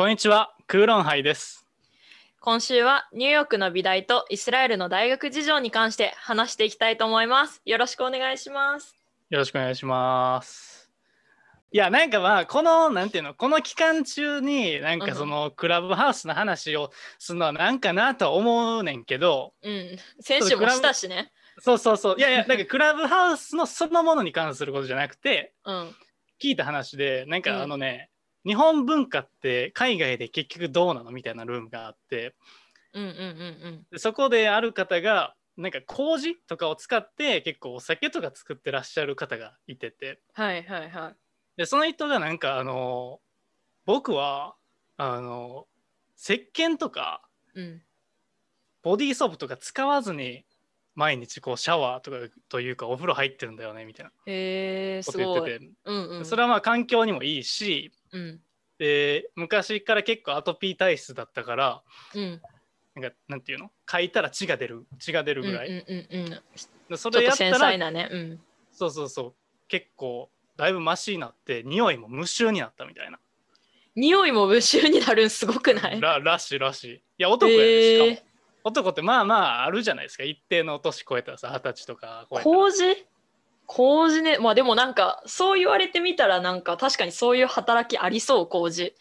こんにちは、クーロンハイです。今週はニューヨークの美大とイスラエルの大学事情に関して話していきたいと思います。よろしくお願いします。よろしくお願いします。いや、なんかまあ、この、なんていうの、この期間中に、なんかその、クラブハウスの話をするのはなんかなとは思うねんけど、うん、先週もしたしね。そうそうそう、いやいや、なんかクラブハウスのそのものに関することじゃなくて、うん、聞いた話で、なんかあのね、日本文化って海外で結局どうなのみたいなルームがあって、うん、うん、うん、でそこである方が、なんか麹とかを使って結構お酒とか作ってらっしゃる方がいてて、はいはいはい。でその人がなんかあの僕はあの石鹸とかうん、ボディーソープとか使わずに毎日こうシャワーとかというかお風呂入ってるんだよねみたいな。こ。と言ってて、うん、うん。それはまあ環境にもいいしうん、で昔から結構アトピー体質だったからうん、なんかなんていうの？書いたら血が出る血が出るうん、うん、ぐらい、うん、うん。でそちょっと繊れやったらね。うん。そうそうそう。結構だいぶマシになって匂いも無臭になったみたいな。匂いも無臭になるんすごくない？ららしいらしい。いや男やでしかも、えー男ってまあまああるじゃないですか。一定の年超えたらさ二十歳とか超えたら。麹麹ね。まあでもなんかそう言われてみたらなんか確かにそういう働きありそう麹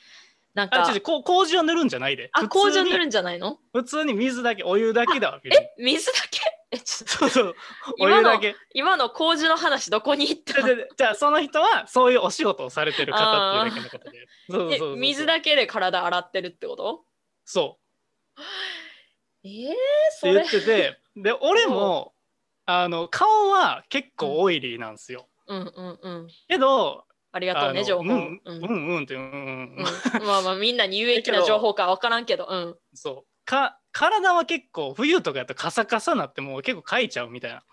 なんか。あ違うこう麹を塗るんじゃないで。あ麹を塗るんんじゃないの？普通に水だけお湯だけだわえ？水だけ？えちょっと。そうそう。お湯だけ。今の麹の話どこに行ったじゃあじゃあその人はそういうお仕事をされてる方っていうだけのことで。うそう。水だけで体洗ってるってこと？そうえー、って言っててで俺もあの顔は結構オイリーなんですよ、うんうんうん。けどありがとうね情報。うんううんんうんってうんうんうん。うん。まあまあみんなに有益な情報か分からんけどうん。そう。か体は結構冬とかやったらカサカサなってもう結構かいちゃうみたいな。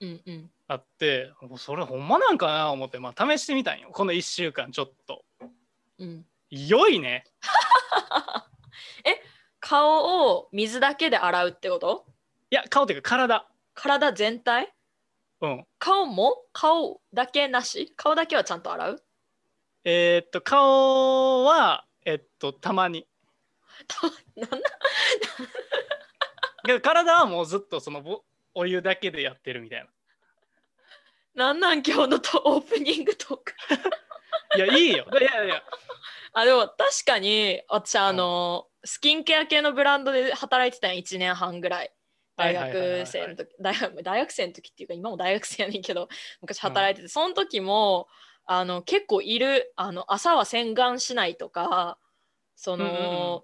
うんうん。あってそれほんまなんかな思ってまあ試してみたんよ。この1週間ちょっと。うん。良いね 顔を水だけで洗うってこと？いや顔っていうか体。体全体？うん。顔も顔だけなし？顔だけはちゃんと洗う？えーっと顔はえっとたまに。なんだ？けど体はもうずっとそのぼお湯だけでやってるみたいな。なんなん今日のとオープニングトーク。いやいいよ。いやいやあでも確かに私あの、スキンケア系のブランドで働いてたん1年半ぐらい。大学生の時大学大学生の時っていうか今も大学生やねんけど昔働いてて、その時もあの結構いるあの朝は洗顔しないとかその、うんうんうん。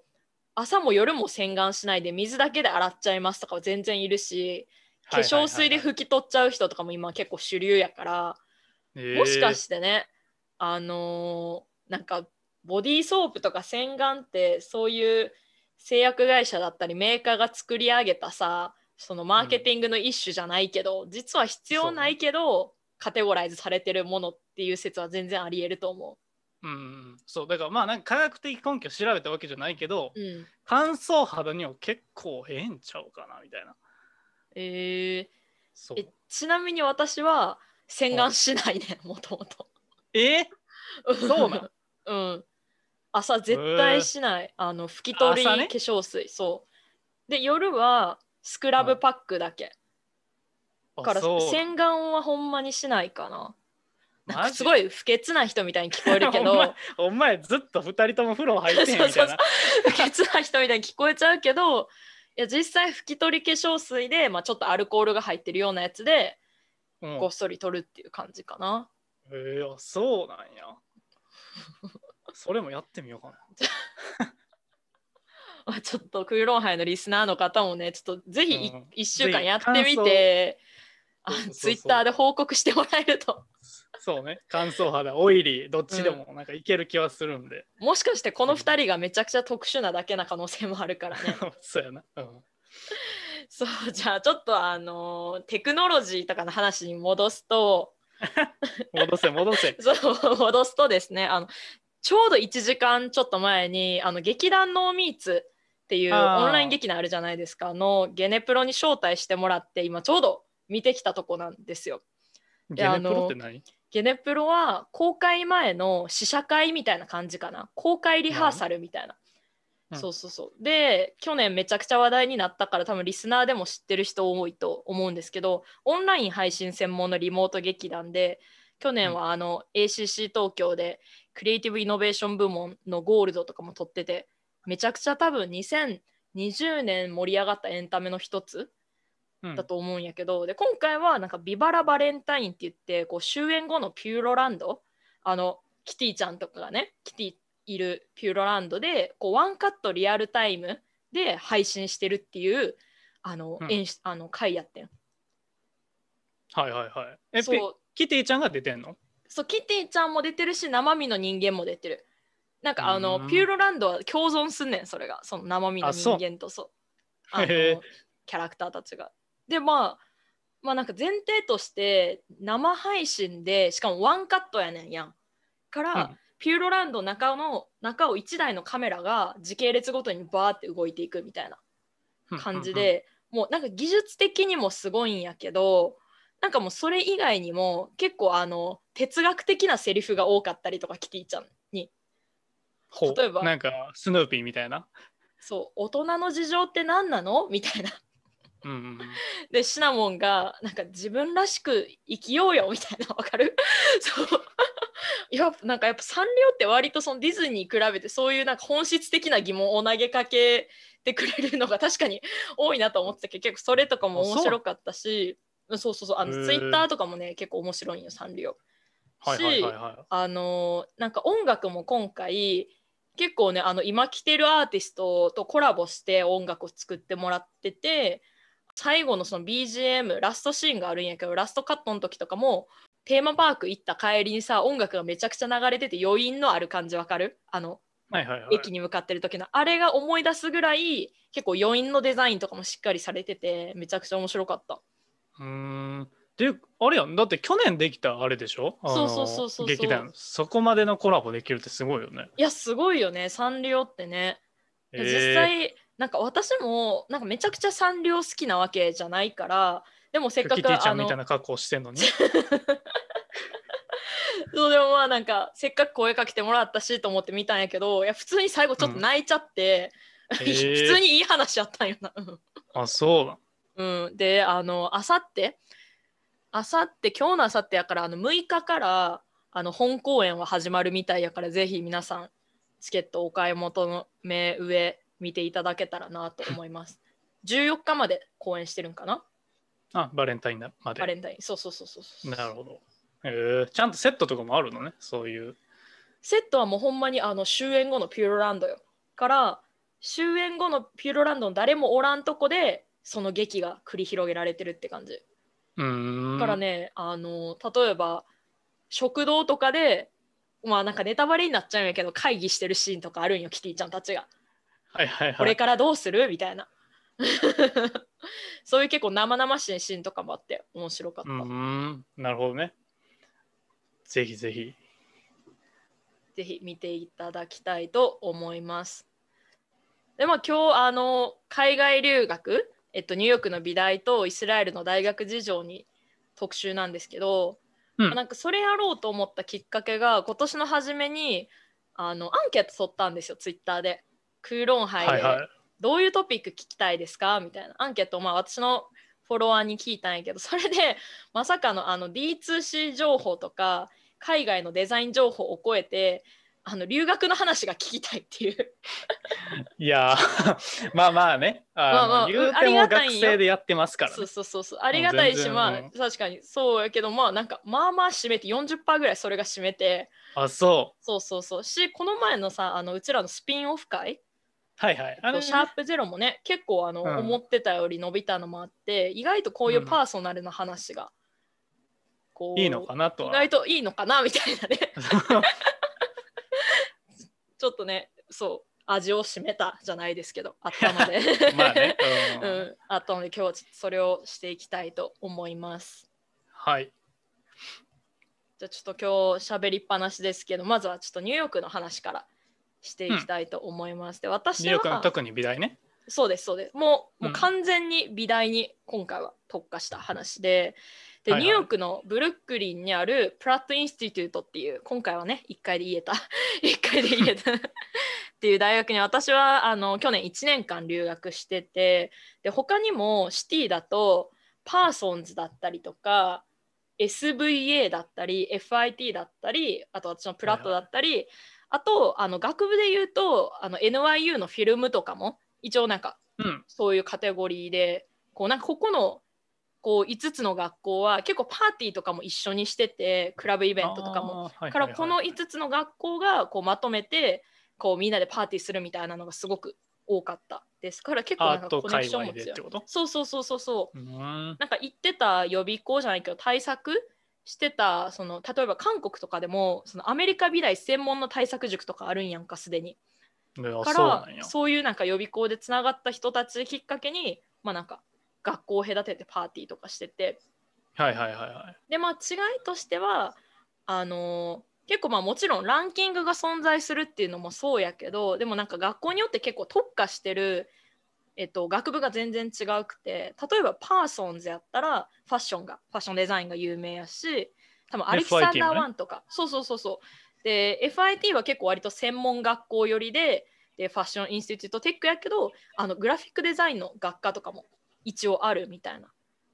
朝も夜も洗顔しないで水だけで洗っちゃいますとかは全然いるし化粧水で拭き取っちゃう人とかも今結構主流やから、もしかしてねあのーなんかボディーソープとか洗顔ってそういう製薬会社だったりメーカーが作り上げたさそのマーケティングの一種じゃないけど、実は必要ないけど、カテゴライズされてるものっていう説は全然ありえると思う。んうん。そう。だからまあなんか科学的根拠調べたわけじゃないけど、う。うん、乾燥肌には結構ええんちゃうかなみたいな。えそう。ーえちなみに私は洗顔しないねもともと。え？そうなん うん。朝絶対しない。あの拭き取り化朝ね粧水、そう。で夜はスクラブパックだけ。だからあそう洗顔はほんまにしないかな。なんマジかすごい不潔な人みたいに聞こえるけ おど前お前ずっと2人とも風呂入ってへんみたいな 不潔な人みたいに聞こえちゃうけどいや実際拭き取り化粧水で、まあ、ちょっとアルコールが入ってるようなやつでうんごっそり取るっていう感じかな。えー、あそうなんや それもやってみようかな。ま あ。ちょっとクーロンハイのリスナーの方もねちょっとぜひうん。1週間やってみて、ツイッターで報告してもらえると。そうね。乾燥肌オイリーどっちでもなんかいける気はするんで、もしかしてこの2人がめちゃくちゃ特殊なだけな可能性もあるからね。そうやな、うん、そうじゃあちょっとあのテクノロジーとかの話に戻すと。戻 せ戻せ。そう戻すとですねあのちょうど1時間ちょっと前にあの劇団ノーミーツっていうオンライン劇団あるじゃないですか。のゲネプロに招待してもらって今ちょうど見てきたとこなんですよ。ゲネプロって何？ゲネプロは公開前の試写会みたいな感じかな。公開リハーサルみたいな。うん。そうそうそう。で去年めちゃくちゃ話題になったから多分リスナーでも知ってる人多いと思うんですけどオンライン配信専門のリモート劇団で去年はあの ACC 東京でクリエイティブイノベーション部門のゴールドとかも取っててめちゃくちゃ多分2020年盛り上がったエンタメの一つうん。だと思うんやけど、で今回はなんかビバラバレンタインって言ってこう終演後のピューロランドあのキティちゃんとかがねキティいるピューロランドでこうワンカットリアルタイムで配信してるっていうあの、うん。演出あの回やってん。はいはいはい。え、ピそう。キティちゃんが出てんの？そうキティちゃんも出てるし生身の人間も出てる。なんかあのうん。ピューロランドは共存すんねんそれがその生身の人間と。そう。あのキャラクターたちが。でまあまあなんか前提として生配信でしかもワンカットやねんやん。から、うん。ピューロランド中の中を1台のカメラが時系列ごとにバーって動いていくみたいな感じ。で、もうなんか技術的にもすごいんやけどなんかもうそれ以外にも結構あの哲学的なセリフが多かったりとかキティちゃんに。例えば。なんかスヌーピーみたいな。そう。大人の事情って何なの？みたいな。うん。でシナモンがなんか自分らしく生きようよ。みたいな。わかる？そう。い やなんかやっぱサンリオって割とそのディズニーに比べてそういうなんか本質的な疑問を投げかけてくれるのが確かに多いなと思ってたけど結構それとかも面白かったしそうそうそうあのツイッターとかもね結構面白いんよサンリオ。はいはいはいはい。あのなんか音楽も今回結構ねあの今来てるアーティストとコラボして音楽を作ってもらってて最後のその BGM ラストシーンがあるんやけどラストカットの時とかもテーマパーク行った帰りにさ音楽がめちゃくちゃ流れてて余韻のある感じわかる？あのはいはいはい。駅に向かってる時のあれが思い出すぐらい結構余韻のデザインとかもしっかりされててめちゃくちゃ面白かった。うーん。で、あれやん。だって去年できたあれでしょ？そうそうそうそうそう劇団。そこまでのコラボできるってすごいよね。いやすごいよねサンリオってね。えー実際なんか私もなんかめちゃくちゃサンリオ好きなわけじゃないからでもせっかキティちゃんみたいな格好してんのに。そうでもまあなんかせっかく声かけてもらったしと思って見たんやけどいや普通に最後ちょっと泣いちゃって、へー普通にいい話やったんよな。うんあ、そう。うん、であのあさってあさって今日のあさってやからあの6日からあの本公演は始まるみたいやからぜひ皆さんチケットお買い求め上見ていただけたらなと思います。14日まで公演してるんかな？あ、バレンタインまで。バレンタイン。そうそうそうそうそう。なるほど。えー、ちゃんとセットとかもあるのね？そういう。セットはもうほんまにあの終演後のピューロランドよ。から終演後のピューロランドの誰もおらんとこでその劇が繰り広げられてるって感じ。うーん。だからね、あの例えば食堂とかでまあなんかネタバレになっちゃうんやけど会議してるシーンとかあるんよキティちゃんたちが。はいはいはい。これからどうする？みたいな。そういう結構生々しいシーンとかもあって面白かった。うーん。なるほどね。ぜひぜひ。ぜひ見ていただきたいと思います。でまあ今日あの海外留学、えっと、ニューヨークの美大とイスラエルの大学事情に特集なんですけど、うんまあなんかそれやろうと思ったきっかけが今年の初めにあのアンケート取ったんですよツイッターで。クーロン杯で。どういうトピック聞きたいですか？みたいなアンケートをまあ私のフォロワーに聞いたんやけどそれでまさかのあの D2C 情報とか海外のデザイン情報を超えてあの留学の話が聞きたいっていう。いやー まあまあね。あのまあまあ言うても学生でやってますから、ね。そう。そうそうそう。ありがたいしまあうん確かに。そうやけどまあなんかまあまあ占めて40%ぐらいそれが占めて。あ、そう。そうそうそう。しこの前のさあのうちらのスピンオフ会。はいはい。あれ、ね、シャープゼロもね結構あの、うん。思ってたより伸びたのもあって意外とこういうパーソナルな話が、こういいのかなと意は。外といいのかなみたいなね ちょっとねそう味を占めたじゃないですけどあったので。まあね。う うん。ん、あったので今日はそれをしていきたいと思います。はい。じゃあちょっと今日喋りっぱなしですけどまずはちょっとニューヨークの話からしていきたいと思います、で私ニューヨークのは特に美大ね。そうですそうです。もうもううん。完全に美大に今回は特化した話で、で、はいはい。ニューヨークのブルックリンにあるプラット・インスティテュートっていう今回はね1回で言えた。1回で言えた。っ っていう大学に私はあの去年1年間留学しててで他にもシティだとパーソンズだったりとか SVA だったり FIT だったりあと私のプラットだったり、はいはい、あとあの学部で言うとあの NYU のフィルムとかも一応なんか、うん、そういうカテゴリーでこうなんかここのこう5つの学校は結構パーティーとかも一緒にしててクラブイベントとかも、はいからこの5つの学校がこうまとめてこうみんなでパーティーするみたいなのがすごく多かったですから結構なんかコネクションも強い。そうそうそうそうそう。なんか言ってた予備校じゃないけど対策してたその例えば韓国とかでもそのアメリカ美大専門の対策塾とかあるんやんかすでに。からそういうなんか予備校でつながった人たちきっかけにまあなんか学校を隔ててパーティーとかしてて。はいはいはいはい。でまあ違いとしてはあの結構まあもちろんランキングが存在するっていうのもそうやけどでもなんか学校によって結構特化してる、えっと、学部が全然違うくて例えばパーソンズやったらファッションがファッションデザインが有名やし多分アレキサンダーワンとか、ね、そうそうそうそう。で FIT は結構割と専門学校寄りででファッションインスティテュートテックやけどあのグラフィックデザインの学科とかも一応あるみたいな。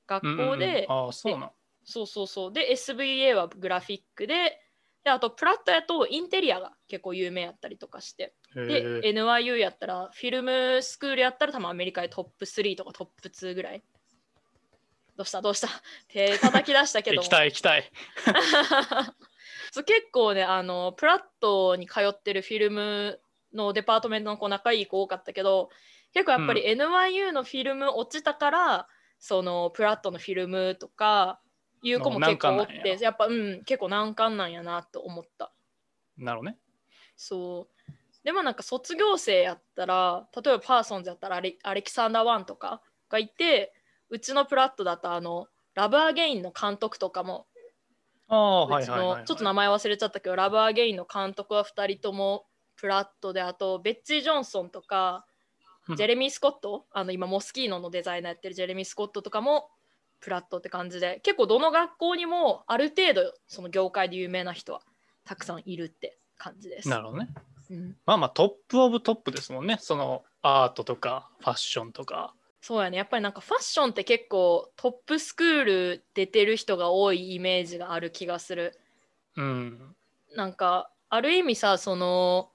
学校で、うんうん、あそうなそうそうそう。で SVA はグラフィックでであとプラットやとインテリアが結構有名やったりとかして。で NYU やったらフィルムスクールやったら多分アメリカでトップ3とかトップ2ぐらい。どうした？どうした？手叩き出したけど行きたい行きたい。そう結構ねあのプラットに通ってるフィルムのデパートメントの子仲いい子多かったけど結構やっぱり NYU のフィルム落ちたから、うん、そのプラットのフィルムとかいう子も結構おってや。っぱうん結構難関なんやなと思った。なるほどね。そう。でもなんか卒業生やったら例えばパーソンズやったらアレアレキサンダー・ワンとかがいてうちのプラットだとあのラブ・アゲインの監督とかもあちょっと名前忘れちゃったけどラブ・アゲインの監督は2人ともプラットであとベッツィ・ジョンソンとかジェレミー・スコットあの今モスキーノのデザイナーやってるジェレミー・スコットとかもプラットって感じで結構どの学校にもある程度その業界で有名な人はたくさんいるって感じです。なるほどね。うん、まあまあトップオブトップですもんねそのアートとかファッションとか。そうやねやっぱりなんかファッションって結構トップスクール出てる人が多いイメージがある気がする。うん。なんかある意味さその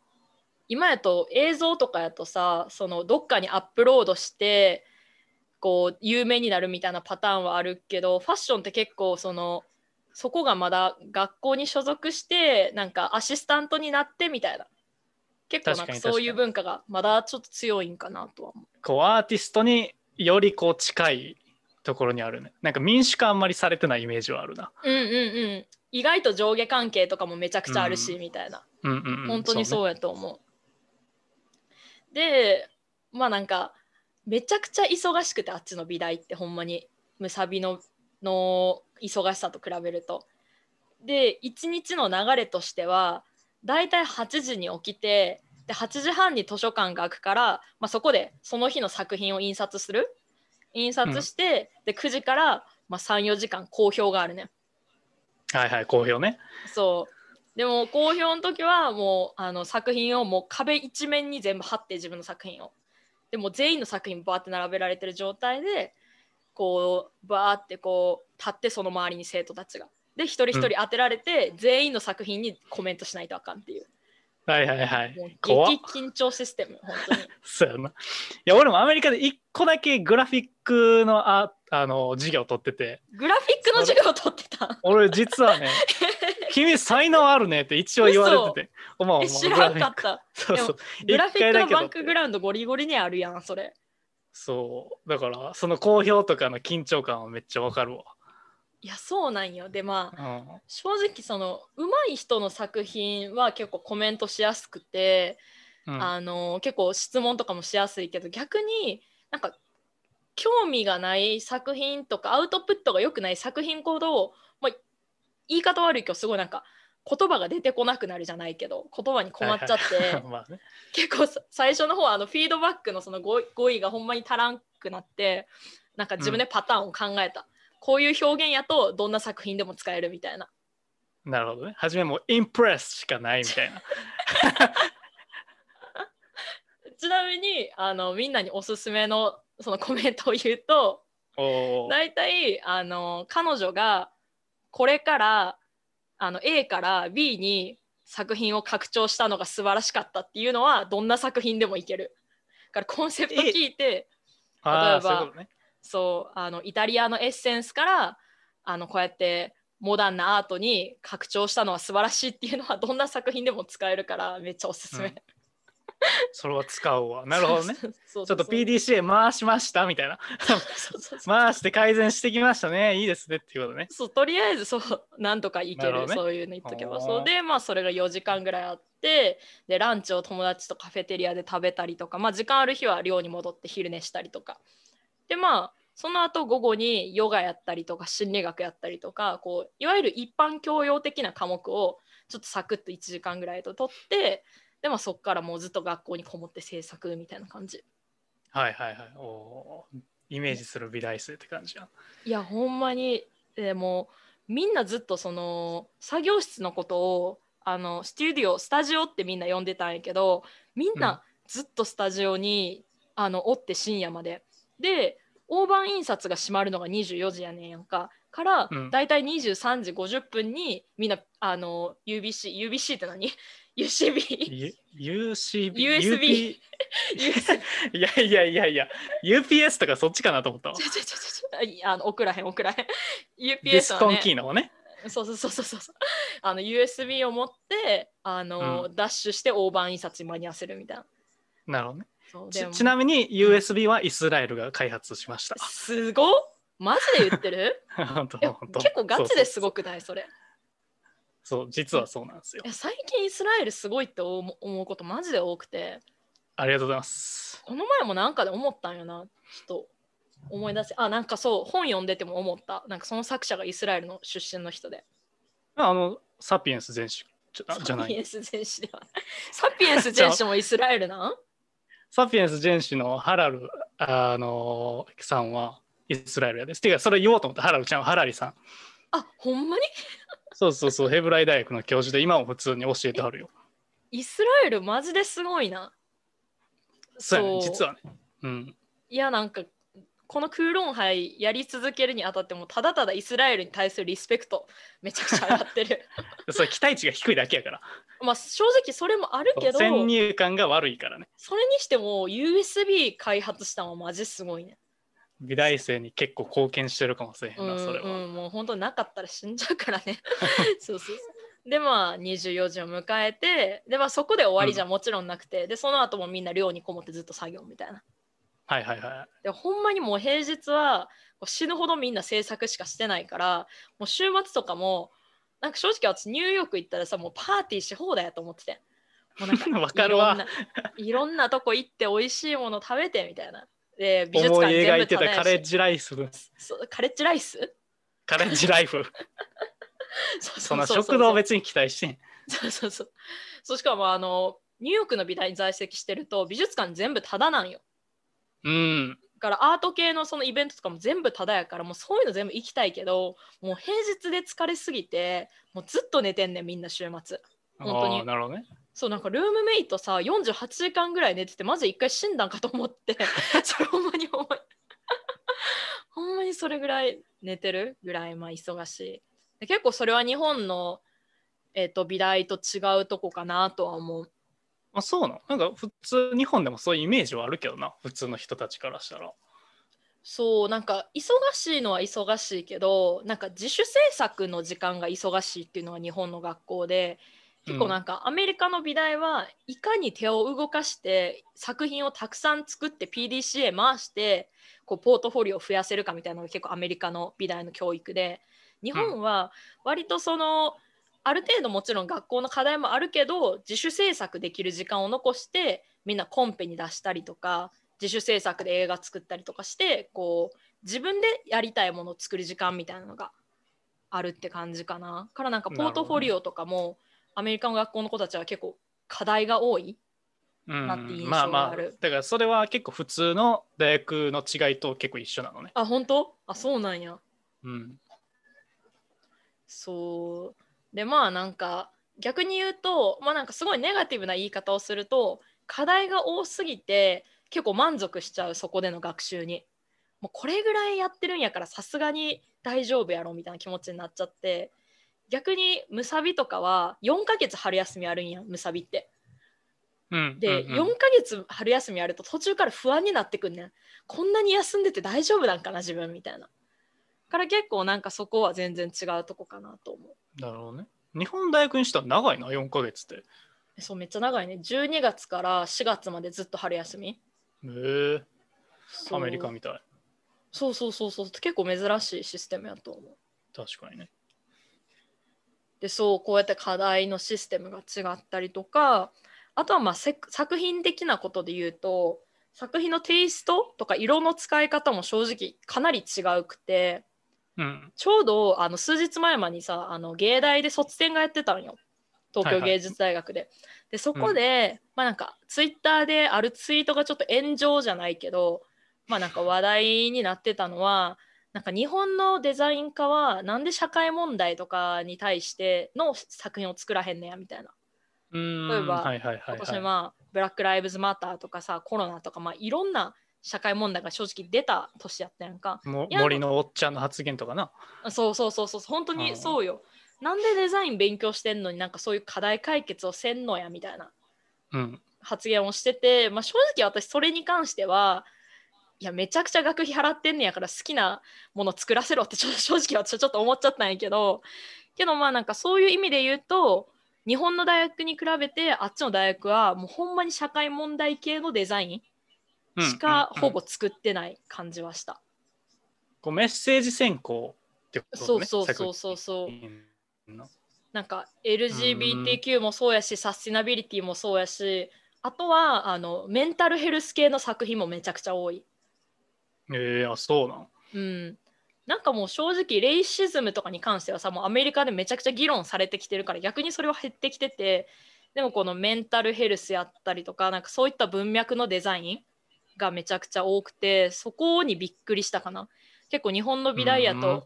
今やと映像とかやとさそのどっかにアップロードしてこう有名になるみたいなパターンはあるけどファッションって結構そのそこがまだ学校に所属してなんかアシスタントになってみたいな結構なんかそういう文化がまだちょっと強いんかなとは思う。こうアーティストによりこう近いところにあるね。なんか民主化あんまりされてないイメージはあるな。うんうんうん。意外と上下関係とかもめちゃくちゃあるし、うん、みたいな。うんうんうん、本当にそうやと思う。でまあなんかめちゃくちゃ忙しくてあっちの美大ってほんまにむさびのの忙しさと比べると。で1日の流れとしてはだいたい8時に起きてで8時半に図書館が開くから、まあ、そこでその日の作品を印刷する印刷して、うん、で9時から、まあ、34時間公表があるね。はいはい公表ね。そうでも公表の時はもうあの作品をもう壁一面に全部貼って自分の作品を。でも全員の作品バーって並べられてる状態でこうバーってこう立ってその周りに生徒たちが。で一人一人当てられて、うん、全員の作品にコメントしないとあかんっていう。はいはいはい。激緊張システム、本当に。そうやな。いや、俺もアメリカで1個だけグラフィックのああの授業を取ってて。グラフィックの授業を取ってた？俺実はね、君才能あるねって一応言われてて。おまおま知らなかった。そうそう。グラフィックのバックグラウンドゴリゴリにあるやん、それ。そう。だから、その好評とかの緊張感はめっちゃわかるわ。いやそうなんよでまあ、うん、正直その上手い人の作品は結構コメントしやすくて、うん、あの結構質問とかもしやすいけど逆になんか興味がない作品とかアウトプットが良くない作品ほど、まあ、言い方悪いけどすごいなんか言葉が出てこなくなるじゃないけど言葉に困っちゃって、まあね、結構最初の方はあのフィードバックのその語彙がほんまに足らんくなってなんか自分でパターンを考えた。こういう表現やとどんな作品でも使えるみたいな。なるほどね。初めもインプレスしかないみたいな。にあのみんなにおすすめのそのコメントを言うと大体あの彼女がこれからあの A から B に作品を拡張したのが素晴らしかったっていうのはどんな作品でもいける。だからコンセプト聞いて例えば。そうあのイタリアのエッセンスからあのこうやってモダンなアートに拡張したのは素晴らしいっていうのはどんな作品でも使えるからめっちゃおすすめ。うん それは使うわ。なるほどね。そうそうちょっと PDCA 回しましたみたいな。回して改善してきましたね。いいですねっていうことね。そうとりあえずそうなんとかいけるなるねそういうの言っとけばそうでまあそれが4時間ぐらいあってでランチを友達とカフェテリアで食べたりとかまあ時間ある日は寮に戻って昼寝したりとかでまあその後午後にヨガやったりとか心理学やったりとかこういわゆる一般教養的な科目をちょっとサクッと1時間ぐらいと取ってでまあそこからもうずっと学校にこもって制作みたいな感じ。はいはいはい。おーイメージする美大生って感じや。いやほんまにでもみんなずっとその作業室のことをあのスタジオスタジオってみんな呼んでたんやけどみんなずっとスタジオに、あのおって深夜まで。で大判印刷が閉まるのが24時やねんやんか。から、うん。だいたい23時50分にみんなあの UBC UBC って何？?UCB U- UCB、USB いやいやいやいや、UPS とかそっちかなと思ったわ。ち。ょちょちょちょあの送らへん送らへん。ディ UPS スコンはねキーの方ね。そうそうそうそうそう。あの USB を持ってあの、ダッシュして大判印刷に間に合わせるみたいな。なるほどね。ちちなみに USB はイスラエルが開発しました。すごっ。マジで言ってる？本当いや本当。結構ガチですごく。くない？それそう、実はそうなんですよい。や最近イスラエルすごいって思う思うことマジで多くてありがとうございます。この前もなんかで思ったんよなちょっと思い出せあなんかそう本読んでても思ったなんかその作者がイスラエルの出身の人であの、サピエンス全史じゃじゃない。サピエンス全史ではサピエンス全史もイスラエルなん？サピエンス全史のハラル、あのさんはイスラエルやです。ていうか、それ言おうと思った。ハラルちゃんはハラリさん。あほんまに？そうそうそう、ヘブライ大学の教授で今も普通に教えてはるよ。イスラエルマジですごいなそうやね、実はね。うん。いやなんかこのクーロン杯やり続けるにあたってもただただイスラエルに対するリスペクトめちゃくちゃ上がってる それ期待値が低いだけやから。まあ正直それもあるけど先入観が悪いからね。それにしても USB 開発したのはマジすごいね美大生に結構貢献してるかもしれへうんんな、それは。うんもう本当なかったら死んじゃうからね。そうそうそう。でまあ24時を迎えてでまあそこで終わりじゃもちろんなくて、でその後もみんな寮にこもってずっと作業みたいな。はいはいはい。でほんまにもう平日は死ぬほどみんな制作しかしてないからもう週末とかもなんか正直私ニューヨーク行ったらさもうパーティーし放題やと思っててもうなんか わかるわ。いろんないろんなとこ行って美味しいもの食べてみたいなで美術思い館全部描いてたカレッジジライフ。カレッジライス？カレッジライフ。そその食堂別に期待してん。そうそうそうそうしかもあのニューヨークの美大に在籍してると美術館全部タダなんようん。だからアート系のそのイベントとかも全部タダやからもうそういうの全部行きたいけどもう平日で疲れすぎてもうずっと寝てんねんみんな週末本当になるほどね。そうなんかルームメイトさ48時間ぐらい寝ててマジで一回死んだんかと思って それほんまに思い ほんまにそれぐらい寝てる？ぐらいまあ忙しい。で結構それは日本の、えー、と美大と違うとこかなとは思う。あそうなの？なんか普通日本でもそういうイメージはあるけどな普通の人たちからしたら。そうなんか忙しいのは忙しいけどなんか自主制作の時間が忙しいっていうのが日本の学校で結構なんかアメリカの美大はいかに手を動かして作品をたくさん作って PDCA 回してこうポートフォリオを増やせるかみたいなのが結構アメリカの美大の教育で。日本は割とそのある程度もちろん学校の課題もあるけど自主制作できる時間を残してみんなコンペに出したりとか自主制作で映画作ったりとかしてこう自分でやりたいものを作る時間みたいなのがあるって感じかな。からなんかポートフォリオとかもアメリカの学校の子たちは結構課題が多い。うんなって印象まあまあがあるだからそれは結構普通の大学の違いと結構一緒なのね。あ本当？あそうなんや。うん。そうでまあなんか逆に言うとまあなんかすごいネガティブな言い方をすると課題が多すぎて結構満足しちゃうそこでの学習にもうこれぐらいやってるんやからさすがに大丈夫やろみたいな気持ちになっちゃって逆にむさびとかは4ヶ月春休みあるんやむさびって。うん、で、うんうん4ヶ月春休みあると途中から不安になってくんねんこんなに休んでて大丈夫なんかな自分みたいなから結構なんかそこは全然違うとこかなと思うなるほどね。日本大学にしたら長いな、4ヶ月って。そうめっちゃ長いね12月から4月までずっと春休みへえアメリカみたい。そうそうそうそう結構珍しいシステムやと思う確かにね。でそうこうやって課題のシステムが違ったりとかあとはまあせ作品的なことで言うと作品のテイストとか色の使い方も正直かなり違うくてうん。ちょうどあの数日前までにさあの芸大で卒展がやってたんよ東京芸術大学で。でそこで、まあなんかツイッターであるツイートがちょっと炎上じゃないけどまあなんか話題になってたのはなんか日本のデザイン家はなんで社会問題とかに対しての作品を作らへんねやみたいな。うーん例えばはいはいはい、今年はい。まあブラック・ライブズ・マターとかさコロナとかまあいろんな社会問題が正直出た年やったやんか。森のおっちゃんの発言とかな。そうそうそうそう本当にそうよ。なんでデザイン勉強してんのになんかそういう課題解決をせんのやみたいなうん。発言をしてて、まあ、正直私それに関してはいやめちゃくちゃ学費払ってんねやから好きなもの作らせろってちょ正直私はちょっと思っちゃったんやけどけどまあなんかそういう意味で言うと日本の大学に比べてあっちの大学はもうほんまに社会問題系のデザインしかほぼ作ってない感じはした。こうメッセージ選考ってことね。そうそうそうそうそう。なんか LGBTQ もそうやし、サスティナビリティもそうやしあとはあのメンタルヘルス系の作品もめちゃくちゃ多い。えー、あ、そうなん。うん、なんかもう正直レイシズムとかに関してはさもうアメリカでめちゃくちゃ議論されてきてるから逆にそれは減ってきててでもこのメンタルヘルスやったりとかなんかそういった文脈のデザインがめちゃくちゃ多くてそこにびっくりしたかな。結構日本の美大やと、うん。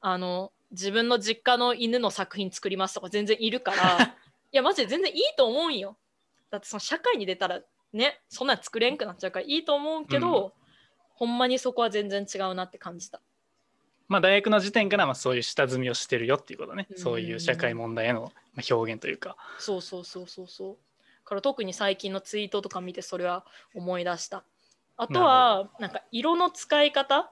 あの自分の実家の犬の作品作りますとか全然いるから いやマジで全然いいと思うんよ。だってその社会に出たらねそんなん作れんくなっちゃうからいいと思うけど、ほんまにそこは全然違うなって感じた。まあ大学の時点からまあそういう下積みをしてるよっていうことね。うん。そういう社会問題へのまあ表現というか。そうそうそうそうそう。から特に最近のツイートとか見てそれは思い出した。あとはなんか色の使い方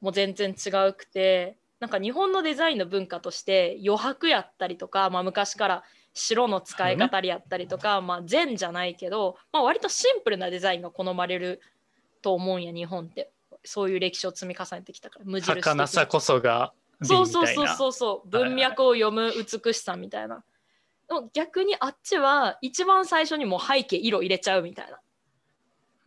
も全然違うくてなんか日本のデザインの文化として余白やったりとか、まあ、昔から白の使い方やったりとか、まあ、善じゃないけど、まあ、割とシンプルなデザインが好まれると思うんや日本って。そういう歴史を積み重ねてきたから無印的な。儚さこそが美そうみたいな。そうそうそうそう文脈を読む美しさみたいな、逆にあっちは一番最初にもう背景色入れちゃうみたいな、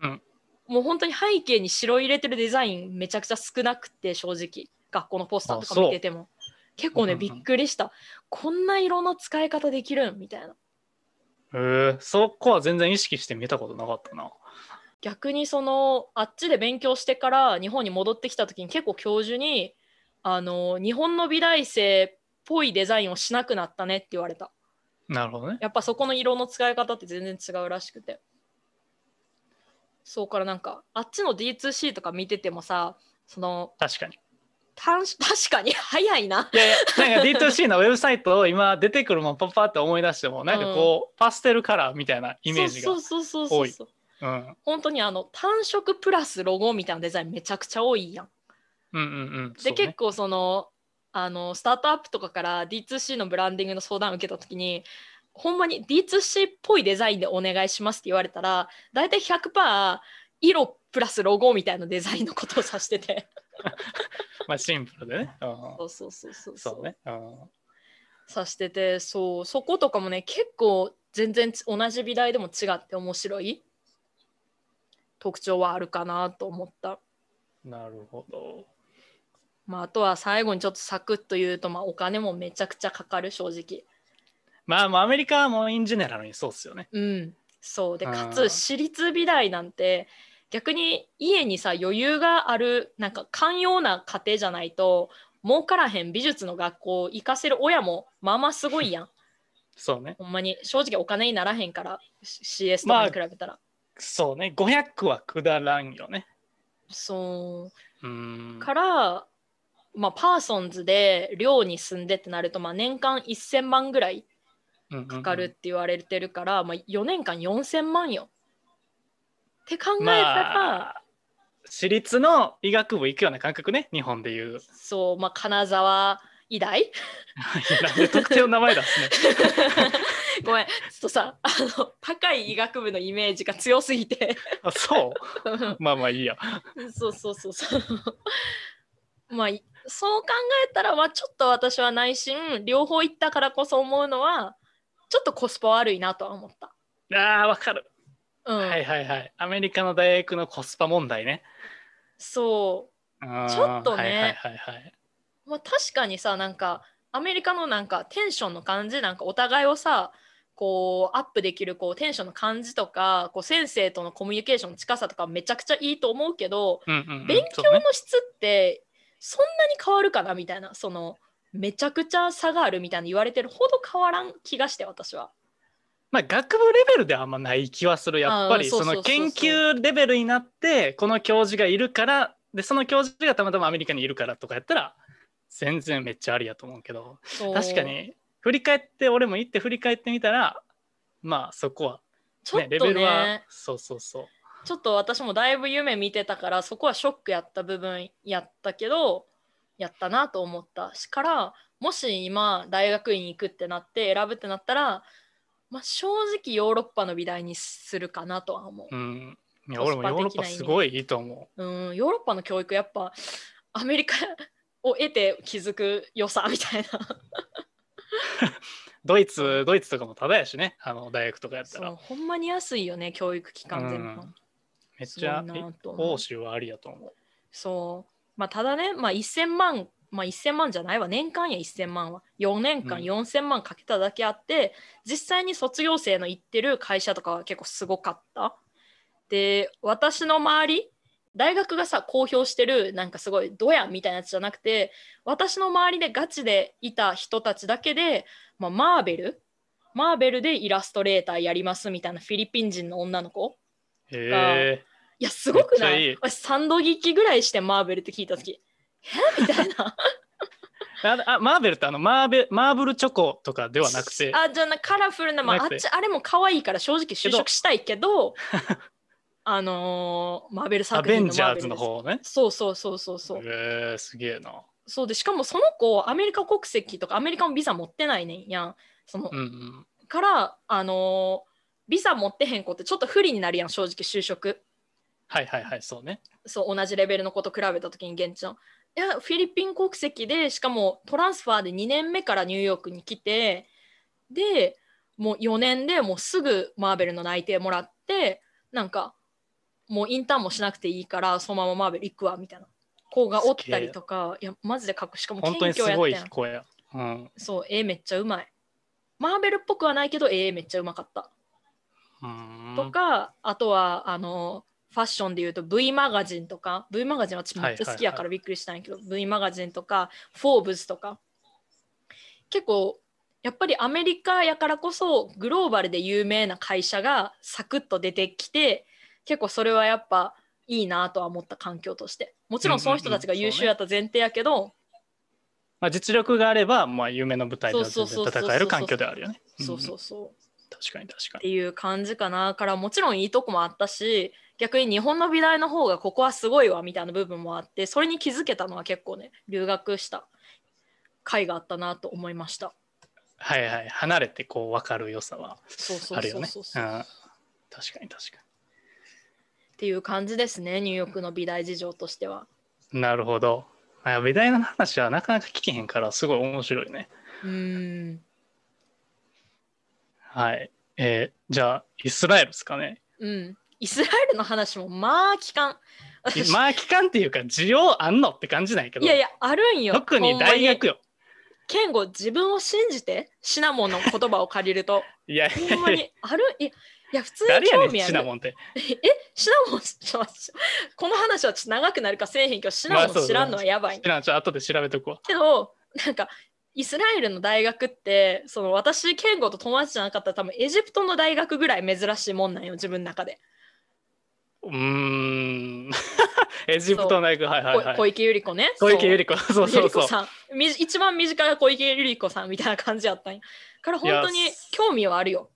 うん。もう本当に背景に白入れてるデザインめちゃくちゃ少なくて正直。学校のポスターとか見てても。結構ねうんうんうん。びっくりした。こんな色の使い方できるんみたいな。へー。そこは全然意識して見たことなかったな。逆にそのあっちで勉強してから日本に戻ってきた時に結構教授にあの日本の美大生っぽいデザインをしなくなったねって言われたなるほどね。やっぱそこの色の使い方って全然違うらしくてそうからなんかあっちの D2C とか見ててもさその確かに。単 確かに早いないやいや、なんか D2C のウェブサイトを今出てくるもんパッパって思い出しても、なんかこう、パステルカラーみたいなイメージが。そうそうそうそうそううん、本当にあの単色プラスロゴみたいなデザインめちゃくちゃ多いやん。うんうんうん。で、結構そのあのスタートアップとかから D2C のブランディングの相談を受けた時にほんまに D2C っぽいデザインでお願いしますって言われたら大体100%色プラスロゴみたいなデザインのことを指してて。まあシンプルでね。うんそうそうそうそう。そうね。うん。指しててそう。そことかもね結構全然つ同じ美大でも違って面白い特徴はあるかなと思った。なるほど。まあ、あとは最後にちょっとサクッと言うと、まあ、お金もめちゃくちゃかかる正直。まあもうアメリカはもうインジェネラルにそうっすよね。うん、そうでうんかつ私立美大なんて逆に家にさ余裕があるなんか寛容な家庭じゃないと儲からへん美術の学校行かせる親もまあまあすごいやん そうね。ほんまに正直お金にならへんから CS とかに比べたら、そうね。500はくだらんよね。そう。うん。から、まあ、パーソンズで寮に住んでってなると、まあ、年間1000万ぐらいかかるって言われてるから、まあ、4年間4000万よ。って考えたら、まあ私立の医学部行くような感覚ね。日本でいう。そう、まあ、金沢医大？特定の名前出すね。ごめん。ちょっとさあの高い医学部のイメージが強すぎて。あそう？まあまあいいや。そうそうそうそう。まあいそう考えたら、まあ、ちょっと私は内心両方行ったからこそ思うのはちょっとコスパ悪いなとは思った。あーわかる、うん。はいはいはい。アメリカの大学のコスパ問題ね。そう。ちょっとね。はいはいはいはいまあ、確かにさなんかアメリカのなんかテンションの感じなんかお互いをさこうアップできるこうテンションの感じとかこう先生とのコミュニケーションの近さとかめちゃくちゃいいと思うけどうんうんうん勉強の質ってそんなに変わるかなみたいなそのめちゃくちゃ差があるみたいな言われてるほど変わらん気がして私は。まあ、学部レベルではあんまない気はする。やっぱりその研究レベルになってこの教授がいるからでその教授がたまたまアメリカにいるからとかやったら全然めっちゃありやと思うけど確かに振り返って俺も行って振り返ってみたらまあそこは、ね、ちょっとね。レベルはそうそうそう。ちょっと私もだいぶ夢見てたからそこはショックやった部分やったけどやったなと思ったしからもし今大学院行くってなって選ぶってなったら、まあ、正直ヨーロッパの美大にするかなとは思う。うん。いや俺もヨーロッパすごいいいと思うん、ヨーロッパの教育やっぱアメリカを得て気づく良さみたいな。う ドイツドイツとかもただやしねあの大学とかやったらほんまに安いよね教育機関全部。うんめっちゃ欧州はありやと思うそう。まあ、ただね、まあ、1000万、まあ、1000万じゃないわ、年間や1000万は。4年間うん4000万かけただけあって、実際に卒業生の行ってる会社とかは結構すごかった。で、私の周り、大学がさ、公表してる、なんかすごいドヤみたいなやつじゃなくて、私の周りでガチでいた人たちだけで、まあ、マーベル、マーベルでイラストレーターやりますみたいなフィリピン人の女の子。へえ。いや、すごくない？私、3度聞きぐらいしてマーベルって聞いたとき、え？みたいな。ああマーベルってあのマーベマーブルチョコとかではなくて。あ、じゃあな、カラフルな、まあ、あっち、あれも可愛いから正直就職したいけど、あのーマーベルア作ベ品のマーベルンジャーズの方ねそうそうそうそうそう。へえすげえなそうで、しかもその子、アメリカ国籍とかアメリカのビザ持ってないねんやん。その、うんうんから、あのービザ持ってへん子ってちょっと不利になるやん、正直就職。はいはいはいそうねそう同じレベルの子と比べた時に現地の。いやフィリピン国籍でしかもトランスファーで2年目からニューヨークに来てでもう4年でもうすぐマーベルの内定もらってなんかもうインターンもしなくていいからそのままマーベル行くわみたいな。子がおったりとかいやマジでかっこいいしかも本当にす謙虚ごいやったやん子や。うん。そう絵めっちゃうまい。マーベルっぽくはないけど絵めっちゃうまかった。とか、あとはあのファッションで言うと V マガジンとか。V マガジン私めっちゃ好きやからびっくりしたんやけど、V マガジンとかフォーブスとか。結構やっぱりアメリカやからこそグローバルで有名な会社がサクッと出てきて結構それはやっぱいいなとは思った環境として。もちろんその人たちが優秀やった前提やけど、まあ、実力があれば、まあ、夢の舞台で戦える環境ではあるよね。そうそううそう。ん確かに確かに。っていう感じかな。からもちろんいいとこもあったし逆に日本の美大の方がここはすごいわみたいな部分もあってそれに気づけたのは結構ね留学した。回があったなと思いました。はいはい。離れてこう分かる良さはあるよね。そうそうそう、うん。っ確かに確かていう感じですねニューヨークの美大事情としてはに。なるほど。あ美大の話はなかなか聞けへんからすごい面白いね。うーんはい。えーじゃあイスラエルですかね。うんイスラエルの話もまあ聞かまあ期間っていうか需要あんのって感じないけどいやいやあるんよ特に大学よ。健吾自分を信じてシナモンの言葉を借りるといやいほんまにあるいやいや普通に興味ある。シナモンって。えシナモンこの話はちょっと長くなるかせえへんけどシナモン知らんのはやばい、知らんちょっと後で調べとくわ。けどなんかイスラエルの大学ってその私健吾と友達じゃなかったら多分エジプトの大学ぐらい珍しいもんなんよ自分の中で。うーん。エジプトの大学はいはいはい。小池百合子ね。小池百合子。そうそうそう。さん。み一番身近な小池百合子さんみたいな感じやったんや。から本当に興味はあるよ。い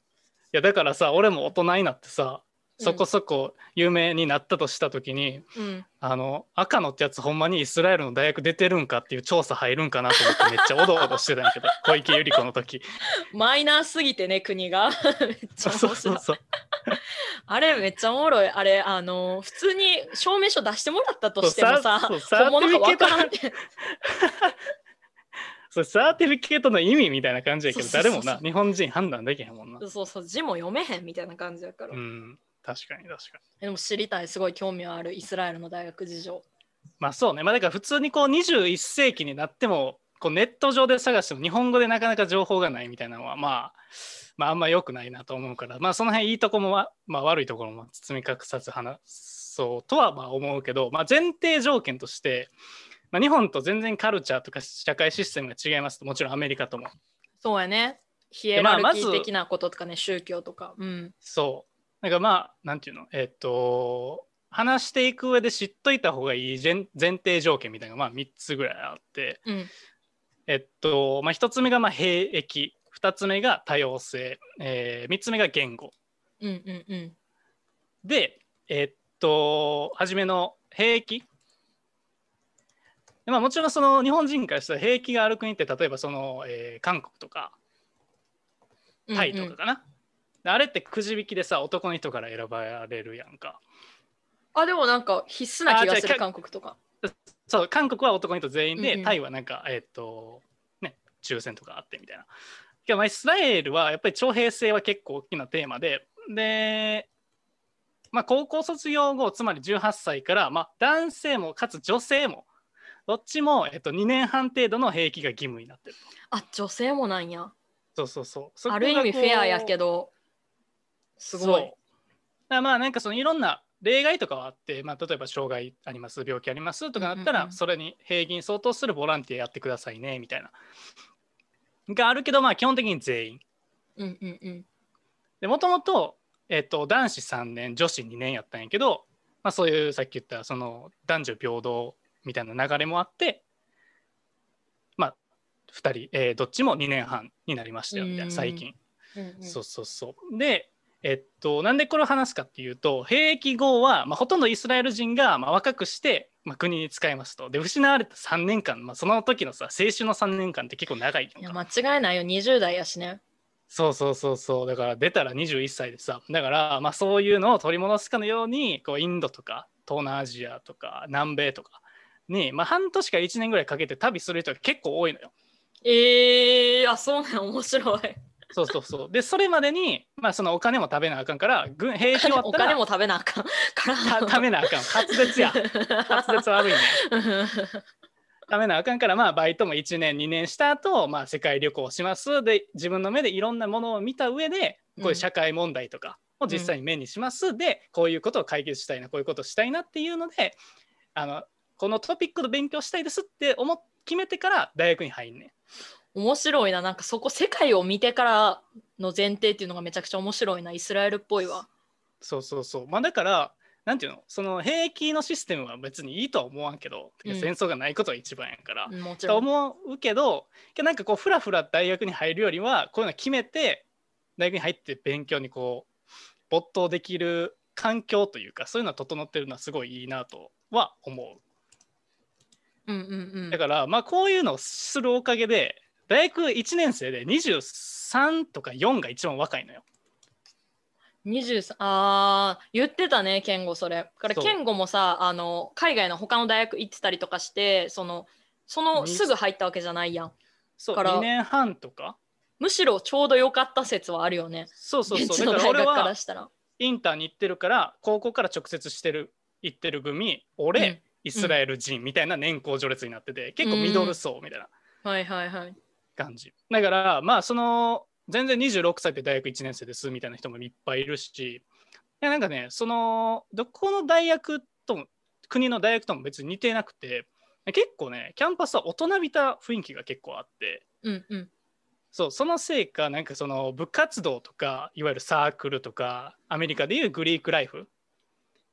やだからさ俺も大人になってさそこそこ有名になったとした時に、うん。あの赤野ってやつほんまにイスラエルの大学出てるんかっていう調査入るんかなと思ってめっちゃおどおどしてたんやけど 小池百合子の時。マイナーすぎてね国が。そうそうそう。あれめっちゃおもろい。あれあの普通に証明書出してもらったとしてもさそうサ本物かわからんっサてそれサーティフィケートの意味みたいな感じやけど誰もな日本人判断できへんもんな。そうそう字も読めへんみたいな感じやから、うん確かに確かに。でも知りたいすごい興味はあるイスラエルの大学事情。まあそうね。まあだから普通にこう21世紀になってもこうネット上で探しても日本語でなかなか情報がないみたいなのはまあまああんま良くないなと思うからまあその辺いいとこもわまあ悪いところも包み隠さず話そうとはまあ思うけど、まあ、前提条件として、まあ、日本と全然カルチャーとか社会システムが違いますともちろんアメリカとも。そうやね。ヒエラルキー的なこととかね、宗教とか。うん。そう。なんかまあなんていうの？えっと話していく上で知っといた方がいい前前提条件みたいなのがまあ3つぐらいあって。うん。えっと、まあ、1つ目がまあ兵役。2つ目が多様性、え3つ目が言語。うんうんうん。でえっと初めの兵役でまあ、もちろんその日本人からしたら兵役がある国って例えばその、えー韓国とかタイとかかな、であれってくじ引きでさ男の人から選ばれるやんか。あでもなんか必須な気がする韓国とか。そう韓国は男の人全員で、うんうん。タイはなんかえっ、とね抽選とかあってみたいな。けどまあイスラエルはやっぱり徴兵制は結構大きなテーマででまあ高校卒業後つまり18歳から、まあ、男性もかつ女性もどっちも、えっと、2年半程度の兵役が義務になってるあ女性もなんや。そうそうそう。そある意味フェアやけどどすごい。だまあなんかそのいろんな例外とかはあって、まあ、例えば障害あります病気ありますとかなったら、それに兵役に相当するボランティアやってくださいねみたいな。があるけどまあ基本的に全員。うんうんうん。でもともとえっと男子3年女子2年やったんやけど、まあ、そういうさっき言ったその男女平等みたいな流れもあってまあ2人、えーどっちも2年半になりましたよみたいな最近。うんうんそうそうそう。で、えっと、なんでこれを話すかっていうと、兵役後は、まあ、ほとんどイスラエル人が、まあ、若くして、まあ、国に使いますと。で、失われた3年間、まあ、その時のさ、青春の3年間って結構長いいや間違いないよ20代やしねそうそうそうそう。だから出たら21歳でさ、だから、まあ、そういうのを取り戻すかのように、こうインドとか東南アジアとか南米とかに、まあ、半年から1年ぐらいかけて旅する人が結構多いのよ。えー、あそうなん面白いそうそうそう。で、それまでに、まあ、そのお金も食べなあかんから、軍兵役終わったら、お金も食べなあかんからた食べなあかん。滑舌や。滑舌悪いね。食べなあかんから、まあ、バイトも1年、2年した後、まあ、世界旅行します。で、自分の目でいろんなものを見た上で、こういう社会問題とかを実際に目にします。で、こういうことを解決したいな、こういうことをしたいなっていうので、あの、このトピックの勉強したいですって思っ決めてから大学に入んねん。面白いななんかそこ世界を見てからの前提っていうのがめちゃくちゃ面白いなイスラエルっぽいわそうそうそう。まあだから、なんていうの？その兵役のシステムは別にいいとは思わんけど、うん戦争がないことが一番やから。もちろんと思うけど、けどなんかこう、ふらふら大学に入るよりは、こういうの決めて、大学に入って勉強にこう、没頭できる環境というか、そういうのは整ってるのはすごいいいなとは思う。うんうんうん。だから、まあこういうのをするおかげで、大学1年生で23とか4が一番若いのよ。23あー言ってたね健吾それ。だから健吾もさあの海外の他の大学行ってたりとかしてそのそのにすぐ入ったわけじゃないやん。そう、から2年半とか。むしろちょうど良かった説はあるよね。そうそうそう。だから俺大学からはしたら。インターに行ってるから、高校から直接してる、行ってる組、俺、うんイスラエル人みたいな年功序列になってて、結構ミドル層みたいな。はいはいはい。感じ。だからまあその全然26歳で大学1年生ですみたいな人もいっぱいいるしいやなんかねそのどこの大学とも国の大学とも別に似てなくて結構ねキャンパスは大人びた雰囲気が結構あって。うんうん。そうそのせいかなんかその部活動とかいわゆるサークルとかアメリカでいうグリークライフ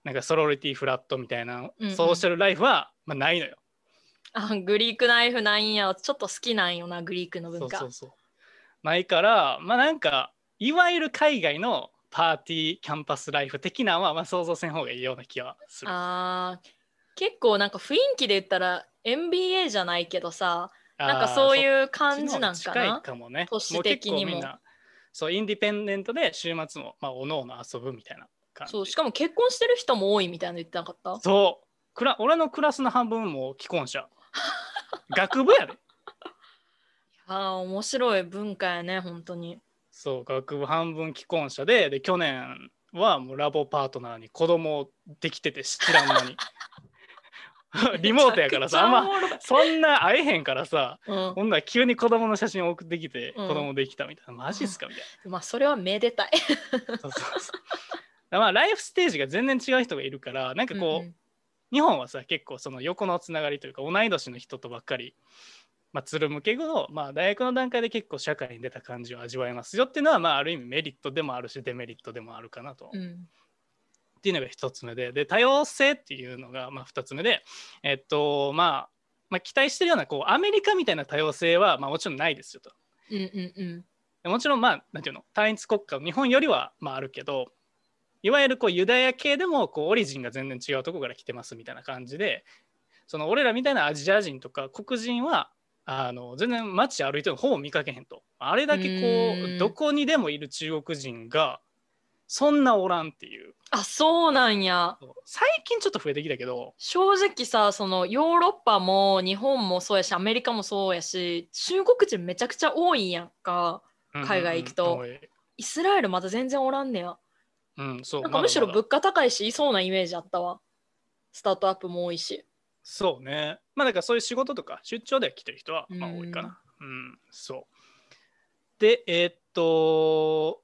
なんかソロリティフラットみたいなうんうんソーシャルライフは、まあ、ないのよ。あグリークナイフないんやちょっと好きなんよなグリークのそ文化うそうそう。ないからまあなんかいわゆる海外のパーティーキャンパスライフ的なのは、まあ、想像せん方がいいような気はする。あー結構なんか雰囲気で言ったら NBA じゃないけどさなんかそうういう感じなんか近いなかもね。都市的にもう結構みんなそうインディペンデントで週末も、まあ、おのおの遊ぶみたいな感じ。そうしかも結婚してる人も多いみたいなの言ってなかった？そう。クラ俺のクラスの半分も既婚者。学部やで。あー面白い文化やね本当に。そう学部半分既婚者でで去年はもうラボパートナーに子供できてて知らんのに。リモートやからさあんまま、そんな会えへんからさうん。ほんなら急に子供の写真送ってきてうん。子供できたみたいな、マジっすかみたいまあそれはめでたい。なそうそうそうまあライフステージが全然違う人がいるからなんかこう、うん日本はさ結構その横のつながりというか同い年の人とばっかり、まあ、つるむけど、まあ、大学の段階で結構社会に出た感じを味わえますよっていうのは、まあ、ある意味メリットでもあるしデメリットでもあるかなと。うんうんっていうのが一つ目でで多様性っていうのがまあ二つ目で、えっとまあ、まあ期待してるようなこうアメリカみたいな多様性は、まあ、もちろんないですよと。うんうんうんでもちろんまあなんていうの単一国家日本よりはまああるけどいわゆるこうユダヤ系でもこうオリジンが全然違うところから来てますみたいな感じでその俺らみたいなアジア人とか黒人はあの全然街歩いてるのほぼ見かけへんと。あれだけこうどこにでもいる中国人がそんなおらんっていう。あそうなんや。最近ちょっと増えてきたけど。正直さそのヨーロッパも日本もそうやしアメリカもそうやし中国人めちゃくちゃ多いやんか。海外行くと。うんうんうんイスラエルまだ全然おらんねやうん、そうなんかむしろ物価高いしいそうなイメージあったわ。スタートアップも多いし。そうね。まあだからそういう仕事とか出張で来てる人はまあうん多いかな。うん、そう。でえーっと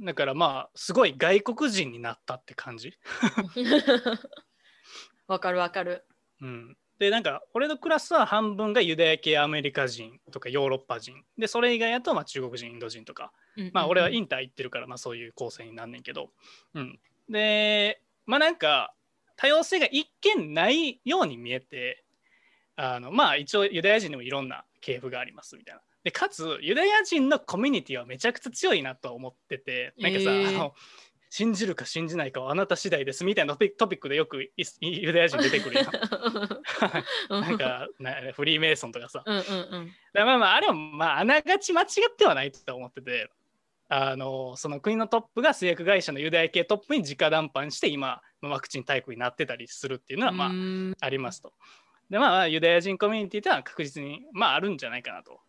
だからまあすごい外国人になったって感じ。わかるわかる。うん。でなんか俺のクラスは半分がユダヤ系アメリカ人とかヨーロッパ人。でそれ以外やとまあ中国人インド人とかまあ俺はインター行ってるからまあそういう構成になんねんけど、うん、でまあなんか多様性が一見ないように見えてあのまあ一応ユダヤ人にもいろんな系譜がありますみたいな。でかつユダヤ人のコミュニティはめちゃくちゃ強いなと思っててなんかさ、へー。あの信じるか信じないかはあなた次第ですみたいなトピックでよくユダヤ人出てくるやん。なんかなフリーメイソンとかさ。うんうんうん。まあまああれはまああながち間違ってはないと思っててあのその国のトップが製薬会社のユダヤ系トップに直談判して今ワクチン大国になってたりするっていうのはまあうんありますと。でまあまあユダヤ人コミュニティでは確実にまああるんじゃないかなと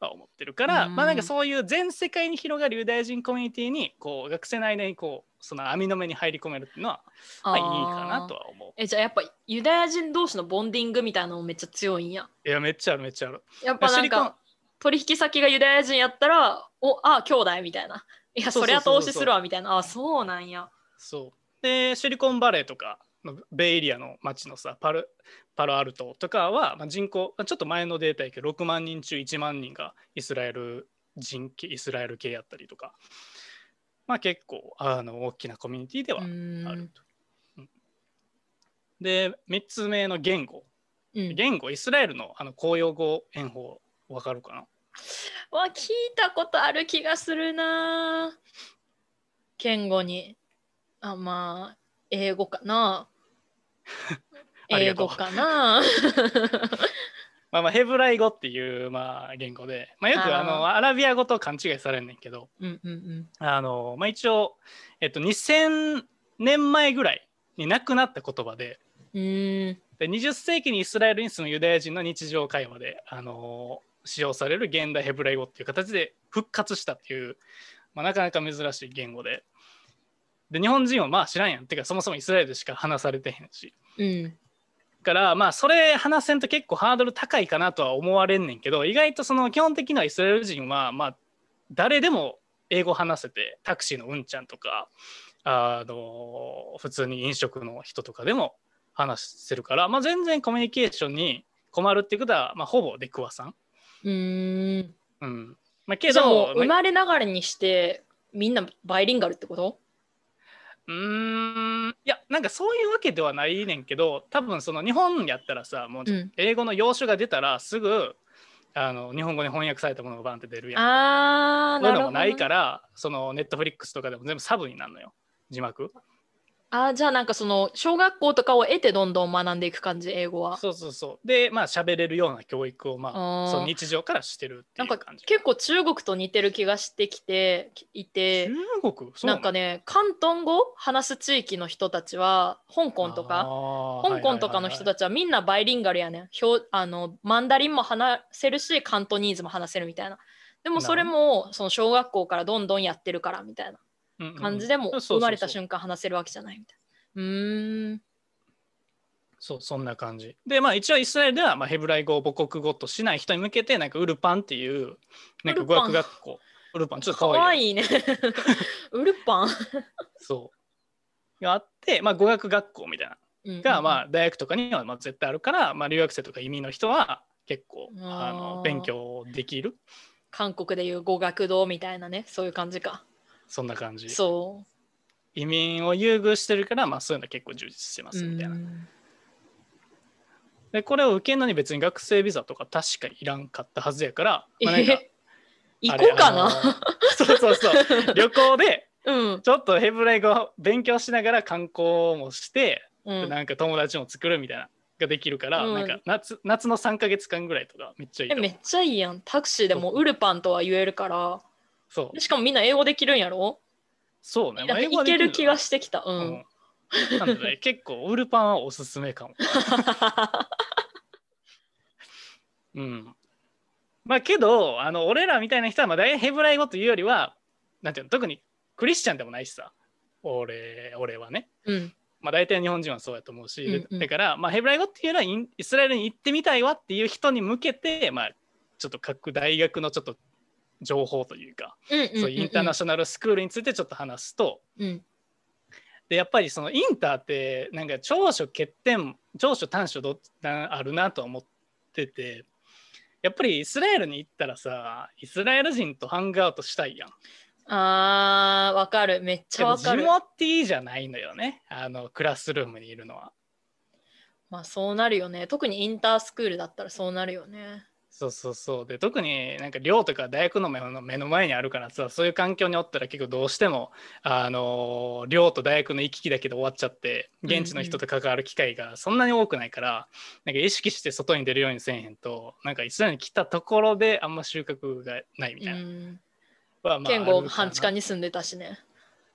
は思ってるからうんまあなんかそういう全世界に広がるユダヤ人コミュニティにこう学生の間にこうその網の目に入り込めるっていうのはまあいいかなとは思う。えじゃあやっぱユダヤ人同士のボンディングみたいなのもめっちゃ強いんやいやめっちゃあるめっちゃある。やっぱなんか取引先がユダヤ人やったらおあ兄弟みたいな。いやそりゃ投資するわみたいな。あそうなんや。そう。で、シリコンバレーとかのベイエリアの街のさ、パルパロアルトとかは、まあ、人口、ちょっと前のデータやけど、6万人中1万人がイスラエル人系、イスラエル系やったりとか、まあ結構あの大きなコミュニティではうあると。うん。で、3つ目の言語。うん。言語、イスラエルのあの公用語演法、わかるかな？わ聞いたことある気がするな。言語に。あまあ英語かな。英語かな。まあまあヘブライ語っていうまあ言語で、まあ、よくあのアラビア語と勘違いされんねんけど、うんうんうん。あのまあ、一応、えっと、2000年前ぐらいに亡くなった言葉で。うー。んで20世紀にイスラエルに住むユダヤ人の日常会話で、あの使用される現代ヘブライ語っていう形で復活したっていう、まあ、なかなか珍しい言語で。で日本人はまあ知らんやん。ていうかそもそもイスラエルでしか話されてへんし。うんからまあそれ話せんと結構ハードル高いかなとは思われんねんけど意外とその基本的にはイスラエル人はまあ誰でも英語話せてタクシーのうんちゃんとかあの普通に飲食の人とかでも話せるから、まあ、全然コミュニケーションに困るっていうことは、まあ、ほぼ出くわさん。うーん。うん。まあ、けどう生まれながらにしてみんなバイリンガルってこと？うーん。いやなんかそういうわけではないねんけど多分その日本やったらさもう英語の要所が出たらすぐあの日本語に翻訳されたものがバンって出るやん。ああそういうのもないからそのネットフリックスとかでも全部サブになるのよ。字幕あじゃあなんかその小学校とかを得てどんどん学んでいく感じ英語は。そうそうそう。でまあ喋れるような教育をまああその日常からしてるってないんかう感じ。結構中国と似てる気がしてきていて中国？そうなんかね広東語話す地域の人たちは香港とか香港とかの人たちはみんなバイリンガルやねん。表あのマンダリンも話せるしカントニーズも話せるみたいな。でもそれもその小学校からどんどんやってるからみたいな。ち感じでも生まれた瞬間話せるわけじゃないみたいな。うーん。そうそんな感じ。でまあ一応イスラエルではまあヘブライ語を母国語としない人に向けてなんかウルパンっていうなんか語学学校。ウルパン。ちょっとかかわいいね。ウルパン。そう。があってまあ語学学校みたいな。がまあ大学とかにはまあ絶対あるから、まあ、留学生とか移民の人は結構ああのー勉強できる。韓国でいう語学堂みたいなね。そういう感じかそんな感じ。そ移民を優遇してるから、まあ、そういうの結構充実してまうすみたいな。うん。でこれを受けるのに別に学生ビザとか確かいらんかったはずやから、まあ、なんかえ行こうかな。そうそうそう。旅行でうん。ちょっとヘブライ語を勉強しながら観光もして、うん。なんか友達も作るみたいなができるから、うん。なんか夏夏の3か月間ぐらいとかめっちゃいいめっちゃいいやん。タクシーでもウルパンとは言えるからそう。でしかもみんな英語できるんやろ？そうね、なんかい英語はできるける気がしてきた。ううん。んなので、結構ウルパンはおすすめかも。うん。まあけど、あの俺らみたいな人はまあ大体ヘブライ語というよりは、なんていうの、特にクリスチャンでもないしさ、俺俺はね。うん。まあ大体日本人はそうやと思うし、うんうん。だから、まあ、ヘブライ語っていうのはイスラエルに行ってみたいわっていう人に向けて、まあ、ちょっと各大学のちょっと情報というか、うんうんそういうインターナシショナルスクールについてちょっと話すと、ョナルでやっぱりそのインターってなんか長所欠点長所短所どっあるなとは思っててやっぱりイスラエルに行ったらさイスラエル人とハングアウトしたいやん。あーわかる。めっちゃわかる。モティーじゃないのよねあのクラスルームにいるのは。まあそうなるよね。特にインタースクールだったらそうなるよねそうそうそう。で特になんか寮とか大学の目の目の前にあるからさそういう環境におったら結構どうしてもあの寮と大学の行き来だけで終わっちゃって現地の人と関わる機会がそんなに多くないから、なんか意識して外に出るようにせえへんとなんかイスラエルに来たところであんま収穫がないみうたいな。ん。はまあ健吾あるかな。半地下に住んでたしね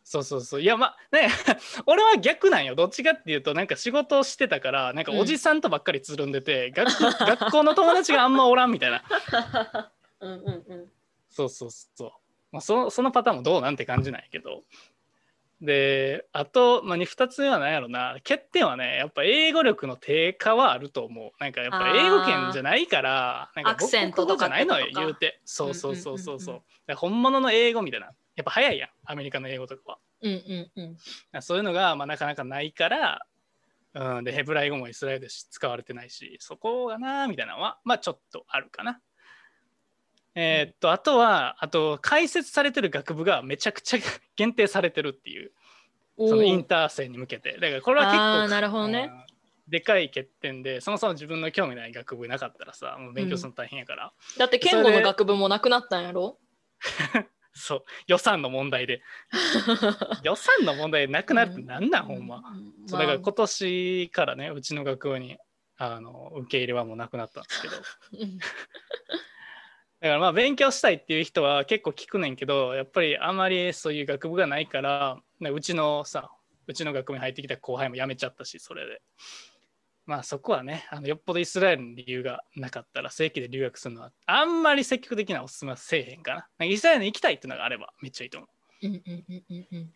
そうそうそういやまあね 俺は逆なんよどっちかっていうとなんか仕事をしてたからなんかおじさんとばっかりつるんでて、学学校の友達があんまおらんみたいな うんうんうんそうそうそう。まあ、そそのパターンもどうなんて感じないけど。で、あと、まあ、2つ目は何やろな、欠点はね、やっぱ英語力の低下はあると思う。なんかやっぱ英語圏じゃないから、なんかアクセントとかじゃないのよ、言うて。そうそうそうそうそう。うんうんうんうんだから本物の英語みたいな。やっぱ早いやん、アメリカの英語とかは。うんうんうん。そういうのが、まあ、なかなかないから、うん、でヘブライ語もイスラエルで使われてないしそこがなみたいなのはまあちょっとあるかな。えーっとあとはあと解説されてる学部がめちゃくちゃ 限定されてるっていうおそのインーター生に向けて。だからこれは結構なるほどね。うんでかい欠点でそもそも自分の興味ない学部なかったらさもう勉強するの大変やから、だって健吾の学部もなくなったんやろ？そう。予算の問題で。予算の問題でなくなるってなんなん、ほんま。うそうだから今年からねうちの学部にあの受け入れはもうなくなったんですけど。だ うん。からまあ勉強したいっていう人は結構聞くねんけどやっぱりあんまりそういう学部がないからねうちのさうちの学部に入ってきた後輩も辞めちゃったしそれでまあそこはねあのよっぽどイスラエルの理由がなかったら正規で留学するのはあんまり積極的なおすすめはせえへんかななんかイスラエルに行きたいっていうのがあればめっちゃいいと思ううんうんうんうんうん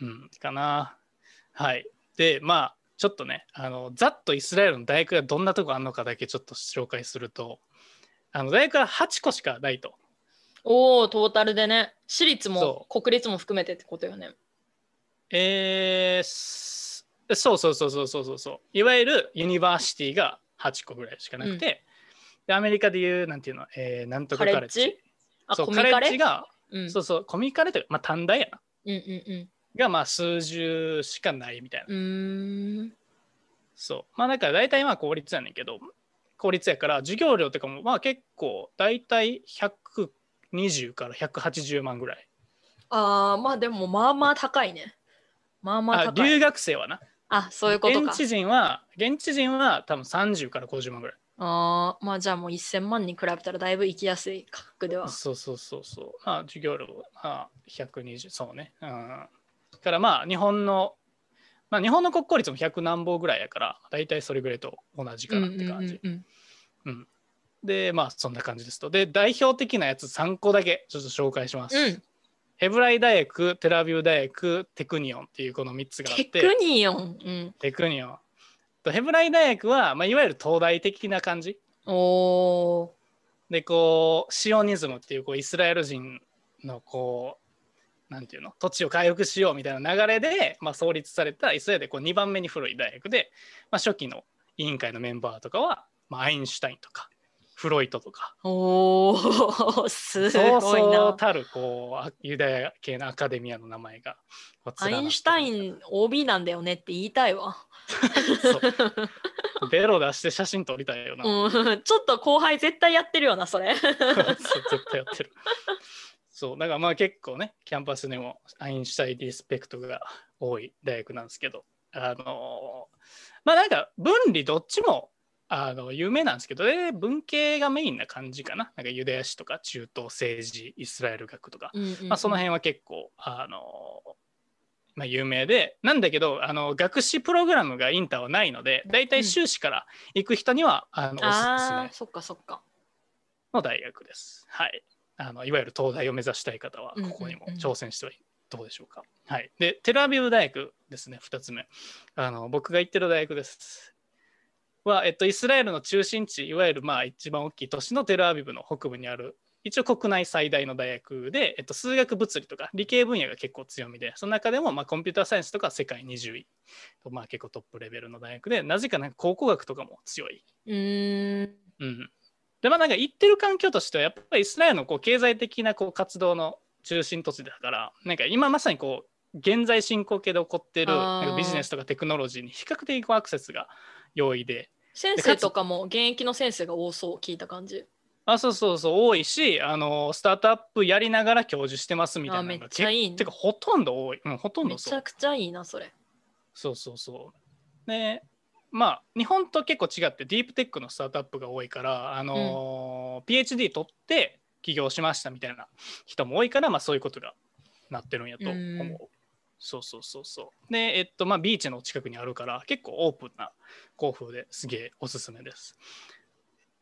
うん、かな。はい。で、まあ、ちょっとね、あの、ざっとイスラエルの大学がどんなとこあるのかだけちょっと紹介すると、あの、大学は8個しかないと。おおトータルでね私立もそ国立も含めてってことよねえーすそうそうそうそうそうそうそう。いわゆるユニバーシティが8個ぐらいしかなくて、でアメリカでいう、なんていうの、えーなんとかカレッジ。カレッジ？あそう、カレ？ッジが、うんそうそう、コミカレというか、まあ、短大やな。うんうんうんがまあ数十しかないみたいな。うんそう。まあだから大体まあ公立やねんけど、公立やから授業料とかもまあ結構大体120から180万ぐらい。ああまあでもまあまあ高いねまあまああ高い留学生はな。あそういうことか現地人は、現地人は多分30から50万ぐらい。ああまあじゃあもう1000万に比べたらだいぶ行きやすい価格ではそうそうそうそう。まあ授業料は120、そうね。うん。だからまあ日本の、まあ日本の国公立も100何本ぐらいやから、大体それぐらいと同じかなって感じ。うんうんうんで、まあそんな感じですと。で、代表的なやつ3個だけちょっと紹介します。うんヘブライ大学、テラビュー大学、テクニオンっていうこの3つがあって、テクニオン、うん、テクニオン。とヘブライ大学は、まあ、いわゆる東大的な感じ。おー。で、こう、シオニズムっていうこうイスラエル人のこう、なんていうの？土地を回復しようみたいな流れで、まあ、創立されたイスラエルでこう2番目に古い大学で、まあ、初期の委員会のメンバーとかは、まあ、アインシュタインとかフロイトとか。おー すそうごいな。そうたるこうあユダヤ系のアカデミアの名前がアインシュタイン OB なんだよねって言いたいわ、そう。ベロ出して写真撮りたいよな、うん、ちょっと後輩絶対やってるよなそれ。そう絶対やってる。そうだからまあ結構ねキャンパスでもアインシュタインリスペクトが多い大学なんですけどあのまあなんか分離どっちもあの有名なんですけど、ね、文系がメインな感じかななんかユダヤ史とか中東政治イスラエル学とか、うんうんうんまあ、その辺は結構あのまあ、有名でなんだけどあの学士プログラムがインターはないのでだいたい修士から行く人には、あのおすすめそっかそっかの大学です。はい。あのいわゆる東大を目指したい方はうんうんうんここにも挑戦してはいどうでしょうか。はい。で、テルアビブ大学ですね、2つ目。あの僕が行ってる大学です。は、えっと、イスラエルの中心地、いわゆるまあ一番大きい都市のテルアビブの北部にある、一応国内最大の大学で、えっと、数学物理とか理系分野が結構強みで、その中でもまあコンピューターサイエンスとか世界20位と、まあ結構トップレベルの大学で、なぜかなんか考古学とかも強い。うーんうん、でまあなんか言ってる環境としてはやっぱりイスラエルのこう経済的なこう活動の中心都市だからなんか今まさにこう現在進行形で起こってるあーなんかビジネスとかテクノロジーに比較的こうアクセスが容易で先生とかも現役の先生が多そう聞いた感じ。あそうそうそう多いしあのスタートアップやりながら教授してますみたいなのがあめっちゃいいねてかほとんど多い、うん、ほとんめどそう。ちゃくちゃいいなそれ。そうそうそう。で、まあ、日本と結構違って、ディープテックのスタートアップが多いから、あのー PhD 取って起業しましたみたいな人も多いから、まあ、そういうことがなってるんやと思う。うんそうそうそうそう。で、えっと、まあ、ビーチの近くにあるから、結構オープンな校風ですげえおすすめです。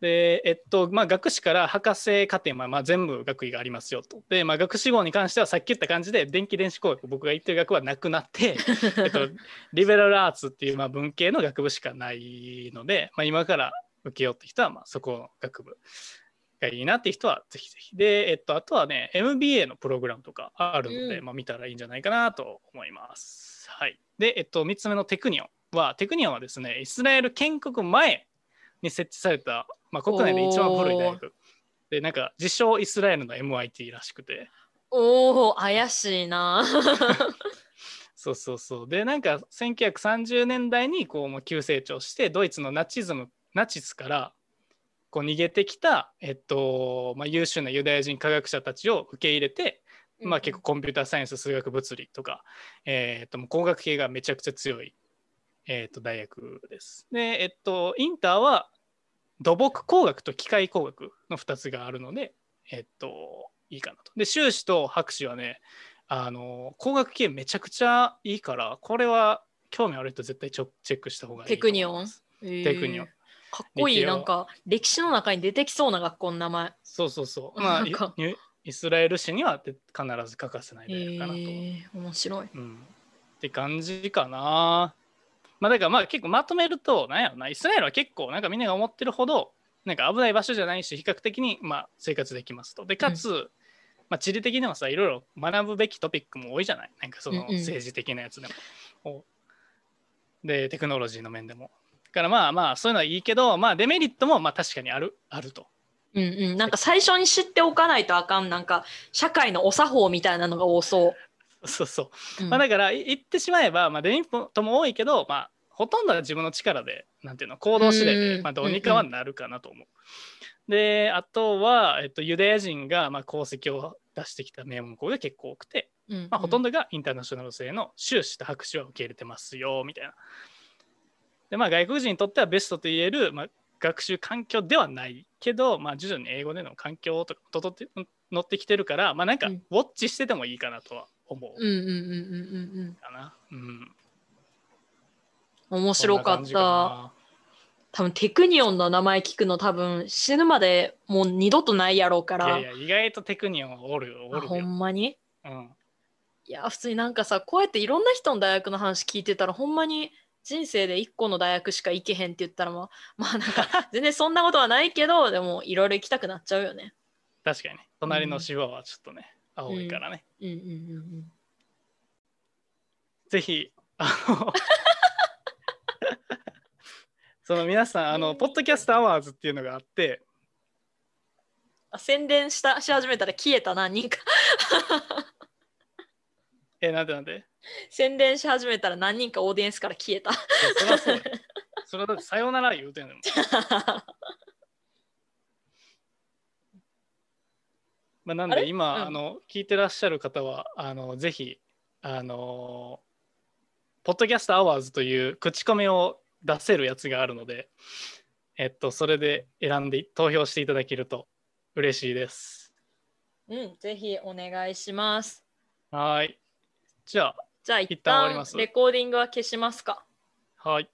で、えっと、まあ、学士から博士課程まで、まあ、全部学位がありますよと。で、まあ、学士号に関してはさっき言った感じで、電気電子工学、僕が言ってる学はなくなって、えっと、リベラルアーツっていうまあ文系の学部しかないので、まあ、今から受けようって人はまあそこの学部がいいなって人はぜひぜひ。で、えっと、あとはね、MBA のプログラムとかあるので、うんまあ、見たらいいんじゃないかなと思います。はい。で、えっと、3つ目のテクニオンは、テクニオンはですね、イスラエル建国前に設置された、まあ、国内で一番古い大学。で、なんか、自称イスラエルの MIT らしくて、おお怪しいな そうそうそう。で、なんか1930年代にこうもう急成長して、ドイツのナチズム、ナチスからこう逃げてきた、えっとまあ、優秀なユダヤ人科学者たちを受け入れて、まあ、結構コンピューターサイエンス、数学、物理とか、えっと工学系がめちゃくちゃ強い、えっと大学です。で、えっと、インターは土木工学と機械工学の2つがあるので、えっと、いいかなと。で、修士と博士はね、あの工学系めちゃくちゃいいからこれは興味ある人絶対ちょチェックした方がいいテクニオン？テテクニオンかっこいいなんか歴史の中に出てきそうな学校の名前。そうそうそう。まあイイスラエル史には必ず欠かせないえ大学かなと、ー、面白い。うん、って感じかな。まあだからまあ結構まとめるとなんやろな。イスラエルは結構なんかみんなが思ってるほどなんか危ない場所じゃないし比較的にまあ生活できますと。でかつ、まあ、地理的にもさいろいろ学ぶべきトピックも多いじゃない？なんかそのうんうん。政治的なやつでも、お。でテクノロジーの面でも。だからまあまあそういうのはいいけどまあデメリットもまあ確かにあるあると。うんうん。なんか最初に知っておかないとあかんなんか社会のお作法みたいなのが多そう。そうそう、うん。まあ、だからい言ってしまえば、まあ、デメリットも多いけど、まあ、ほとんどは自分の力でなんていうの行動次第で、うんまあ、どうにかはなるかなと思う。であとは、えっと、ユダヤ人が、まあ、功績を出してきた名門校が結構多くて、うんまあ、ほとんどがインターナショナル制の修士と博士は受け入れてますよみたいな。でまあ外国人にとってはベストと言える、まあ、学習環境ではないけど、まあ、徐々に英語での環境とか整って乗ってきてるから、まあ、なんかウうん。ォッチしててもいいかなとは思う。うんうんうんうんうんかな。うん、うん面白かった。な多分テクニオンの名前聞くの多分死ぬまでもう二度とないやろうから。いやいや意外とテクニオンはおるよおるよ。んまに？うん。いや普通になんかさこうやっていろんな人の大学の話聞いてたらほんまに人生で1個の大学しか行けへんって言ったらまあ まあなんか 全然そんなことはないけどでもいろいろ行きたくなっちゃうよね。確かにね。隣の芝はちょっとね、青いからね。うんうんうんぜひあの その皆さんあのポッドキャストアワーズっていうのがあってあ宣伝したし始めたら消えた何人かえなんでなんで？宣伝し始めたら何人かオーディエンスから消えた。そりゃそうだよそれはだってさようなら言うてんのもん まあ、なんあれ？で今、うんあの聞いてらっしゃる方はあのぜひあのポッドキャストアワーズという口コミを出せるやつがあるので、えっと、それで選んで投票していただけると嬉しいです。うん、ぜひお願いします。はい。じゃじゃあ一一旦レコーディングは消しますか。あ、はい。